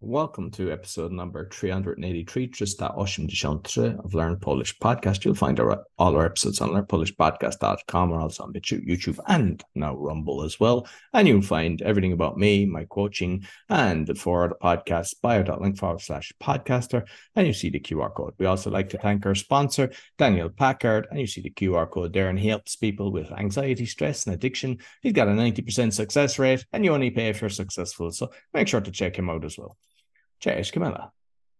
Welcome to episode number 383, just that 83 of Learn Polish Podcast. You'll find our, all our episodes on learnpolishpodcast.com or also on YouTube and now Rumble as well. And you'll find everything about me, my coaching, and for the podcast, bio.link forward slash podcaster. And you see the QR code. We also like to thank our sponsor, Daniel Packard. And you see the QR code there. And he helps people with anxiety, stress, and addiction. He's got a 90% success rate, and you only pay if you're successful. So make sure to check him out as well. Cześć, Kamila.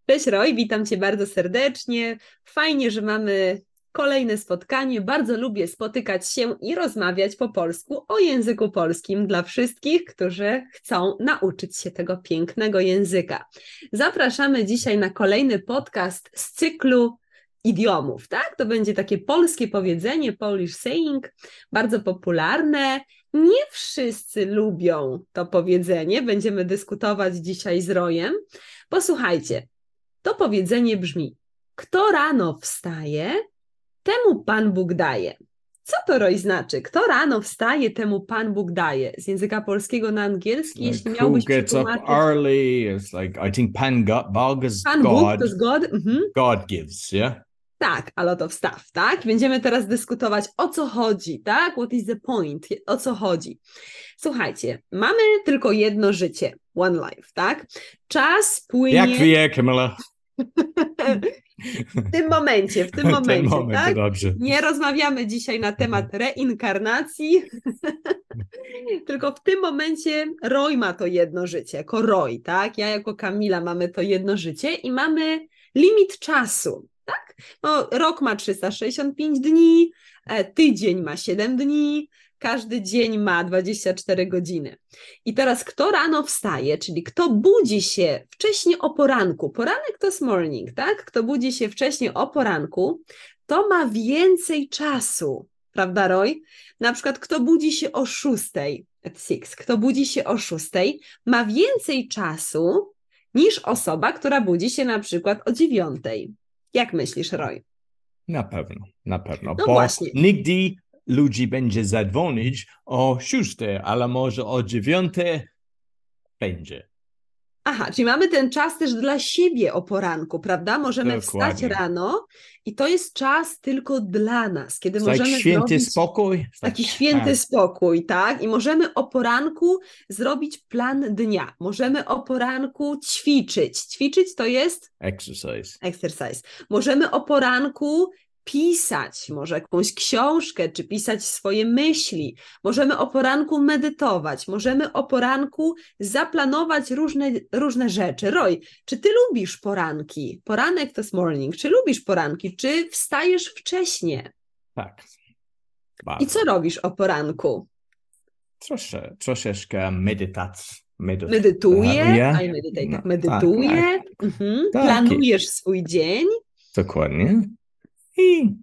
Cześć Roy, witam Cię bardzo serdecznie. Fajnie, że mamy kolejne spotkanie. Bardzo lubię spotykać się i rozmawiać po polsku o języku polskim dla wszystkich, którzy chcą nauczyć się tego pięknego języka. Zapraszamy dzisiaj na kolejny podcast z cyklu idiomów, tak? To będzie takie polskie powiedzenie, Polish saying, bardzo popularne. Nie wszyscy lubią to powiedzenie, będziemy dyskutować dzisiaj z Rojem. Posłuchajcie, to powiedzenie brzmi: Kto rano wstaje, temu Pan Bóg daje. Co to Roy znaczy? Kto rano wstaje, temu Pan Bóg daje. Z języka polskiego na angielski, Like, jeśli who miałbyś gets up early? It's like, I think Pan God, Bog is Pan Bóg God. to jest God? Mhm. God gives, yeah? Tak, ale to wstaw, tak? Będziemy teraz dyskutować o co chodzi, tak? What is the point? O co chodzi? Słuchajcie, mamy tylko jedno życie, one life, tak? Czas płynie Jak wie, Kamila? w tym momencie, w tym momencie, tym momencie, tak? dobrze. Nie rozmawiamy dzisiaj na temat reinkarnacji, tylko w tym momencie Roy ma to jedno życie, jako Roy, tak? Ja jako Kamila mamy to jedno życie i mamy limit czasu, tak? No, rok ma 365 dni, e, tydzień ma 7 dni, każdy dzień ma 24 godziny. I teraz kto rano wstaje, czyli kto budzi się wcześniej o poranku, poranek to jest morning, tak? Kto budzi się wcześniej o poranku, to ma więcej czasu, prawda Roy? Na przykład kto budzi się o 6, at six, kto budzi się o 6, ma więcej czasu niż osoba, która budzi się na przykład o 9. Jak myślisz, Roy? Na pewno, na pewno. No Bo właśnie. nigdy ludzi będzie zadzwonić o 6, ale może o 9 będzie. Aha, czyli mamy ten czas też dla siebie o poranku, prawda? Możemy wstać Dokładnie. rano i to jest czas tylko dla nas, kiedy like możemy święty zrobić spokój. Taki like, święty spokój, tak? I możemy o poranku zrobić plan dnia. Możemy o poranku ćwiczyć. Ćwiczyć to jest Exercise. exercise. Możemy o poranku pisać, może jakąś książkę, czy pisać swoje myśli. Możemy o poranku medytować, możemy o poranku zaplanować różne, różne rzeczy. Roy, czy ty lubisz poranki? Poranek to jest morning. Czy lubisz poranki? Czy wstajesz wcześnie? Tak. I Bardzo. co robisz o poranku? Trosze, troszeczkę medytacji. Medyt- Medytuję, Ja? I meditate, No, tak, medytuję, tak, mhm. Tak. planujesz swój dzień, Dokładnie. I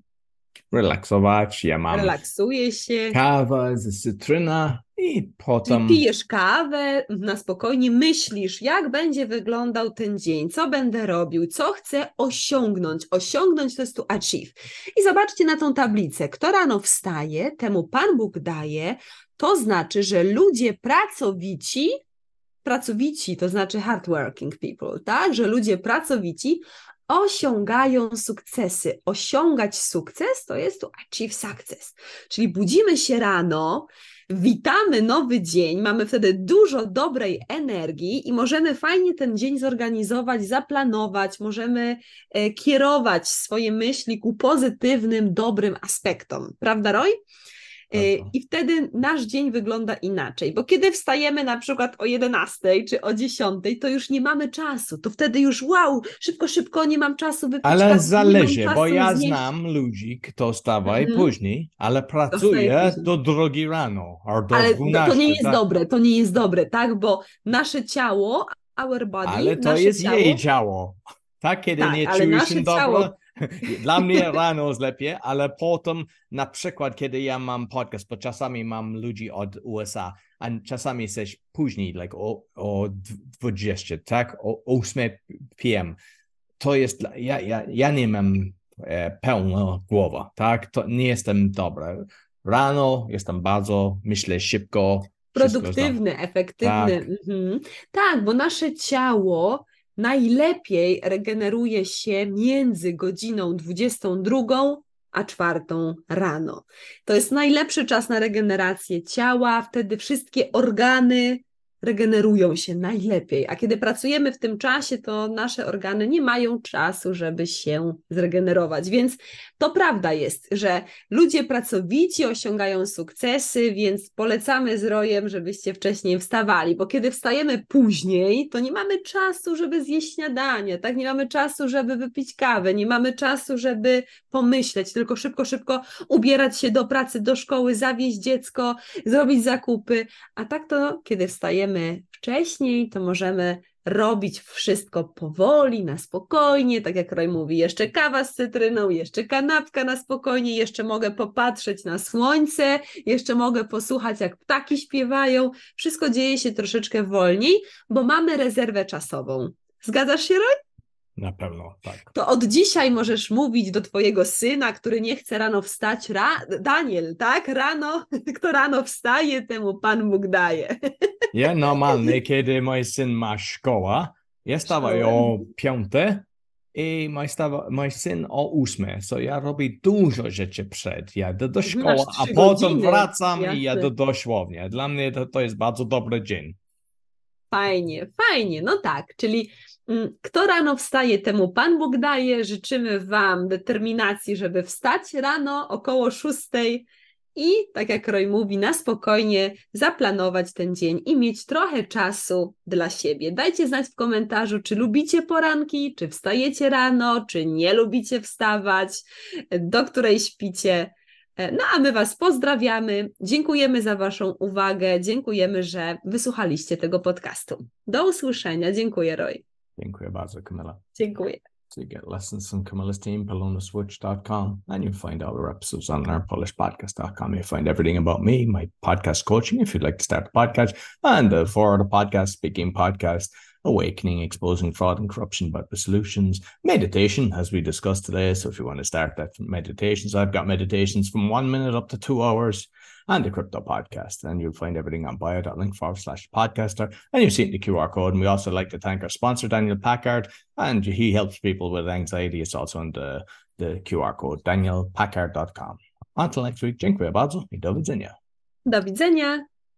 relaksować. Ja mam relaksuje się, kawę z cytryna i Czyli potem pijesz kawę na spokojnie, myślisz, jak będzie wyglądał ten dzień, co będę robił, co chcę osiągnąć. Osiągnąć to jest tu achieve. I zobaczcie na tą tablicę. Kto rano wstaje, temu Pan Bóg daje. To znaczy, że ludzie pracowici, pracowici to znaczy hardworking people, tak? Że ludzie pracowici osiągają sukcesy. Osiągać sukces to jest tu achieve success. Czyli budzimy się rano, Witamy nowy dzień, mamy wtedy dużo dobrej energii i możemy fajnie ten dzień zorganizować, zaplanować, możemy e, kierować swoje myśli ku pozytywnym, dobrym aspektom. Prawda, Roy? I wtedy nasz dzień wygląda inaczej, bo kiedy wstajemy na przykład o 11 czy o 10, to już nie mamy czasu. To wtedy już wow, szybko, szybko, nie mam czasu wypić Ale zależy, bo ja zjeść. znam ludzi, kto wstawa Mhm. później, ale pracuje do drogi rano, do Ale to, 12. to nie jest tak? dobre, to nie jest dobre, tak? Bo nasze ciało, our body, Ale to nasze jest ciało, jej ciało. Tak, kiedy Tak, nie czujesz się dobrze. Dla mnie rano jest lepiej, ale potem na przykład, kiedy ja mam podcast, bo czasami mam ludzi od USA, a czasami jesteś później, like o, o 20, tak? O 8 p.m. To jest, ja, ja, ja nie mam e, pełna głowa, tak? To nie jestem dobry. Rano jestem bardzo, myślę szybko, produktywny, efektywny. Tak. Mhm. tak, bo nasze ciało najlepiej regeneruje się między godziną 22 a czwartą rano. To jest najlepszy czas na regenerację ciała, wtedy wszystkie organy regenerują się najlepiej. A kiedy pracujemy w tym czasie, to nasze organy nie mają czasu, żeby się zregenerować. Więc to prawda jest, że ludzie pracowici osiągają sukcesy, więc polecamy z rojem, żebyście wcześniej wstawali, bo kiedy wstajemy później, to nie mamy czasu, żeby zjeść śniadanie, tak? Nie mamy czasu, żeby wypić kawę, nie mamy czasu, żeby pomyśleć, tylko szybko, szybko ubierać się do pracy, do szkoły, zawieźć dziecko, zrobić zakupy. A tak to, kiedy wstajemy wcześniej, to możemy robić wszystko powoli, na spokojnie, tak jak Roy mówi, jeszcze kawa z cytryną, jeszcze kanapka na spokojnie, jeszcze mogę popatrzeć na słońce, jeszcze mogę posłuchać, jak ptaki śpiewają. Wszystko dzieje się troszeczkę wolniej, bo mamy rezerwę czasową. Zgadzasz się, Roy? Na pewno, tak. To od dzisiaj możesz mówić do twojego syna, który nie chce rano wstać, Ra Daniel, tak? Rano, kto rano wstaje, temu Pan Bóg daje. Ja normalnie, kiedy mój syn ma szkołę, ja stawam o piąte i mój, stawa, mój syn o ósme, so ja robię dużo rzeczy przed. Jadę do szkoły, a potem godziny. wracam Jasne. i jadę do siłowni. Dla mnie to, to jest bardzo dobry dzień. Fajnie, fajnie, no tak, czyli mm, kto rano wstaje, temu Pan Bóg daje. Życzymy Wam determinacji, żeby wstać rano około szóstej i, tak jak Roy mówi, na spokojnie zaplanować ten dzień i mieć trochę czasu dla siebie. Dajcie znać w komentarzu, czy lubicie poranki, czy wstajecie rano, czy nie lubicie wstawać, do której śpicie. E, no a my Was pozdrawiamy, dziękujemy za Waszą uwagę, dziękujemy, że wysłuchaliście tego podcastu. Do usłyszenia. Dziękuję, Roy. Dziękuję bardzo, Kamila. Dziękuję. So you get lessons from Camilla's team, polonaswitch.com, and you'll find all our episodes on learnpolishpodcast.com. You'll find everything about me, my podcast coaching, if you'd like to start a podcast, and the four other podcast, speaking podcast, awakening, exposing fraud and corruption, but the solutions, meditation, as we discussed today. So if you want to start that meditations, I've got meditations from one minute up to two hours and the crypto podcast. And you'll find everything on bio.link forward slash podcaster. And you've seen the QR code. And we also like to thank our sponsor, Daniel Packard, and he helps people with anxiety. It's also on the, the QR code, danielpackard.com. Until next week, dziękuję bardzo i do widzenia. Do widzenia.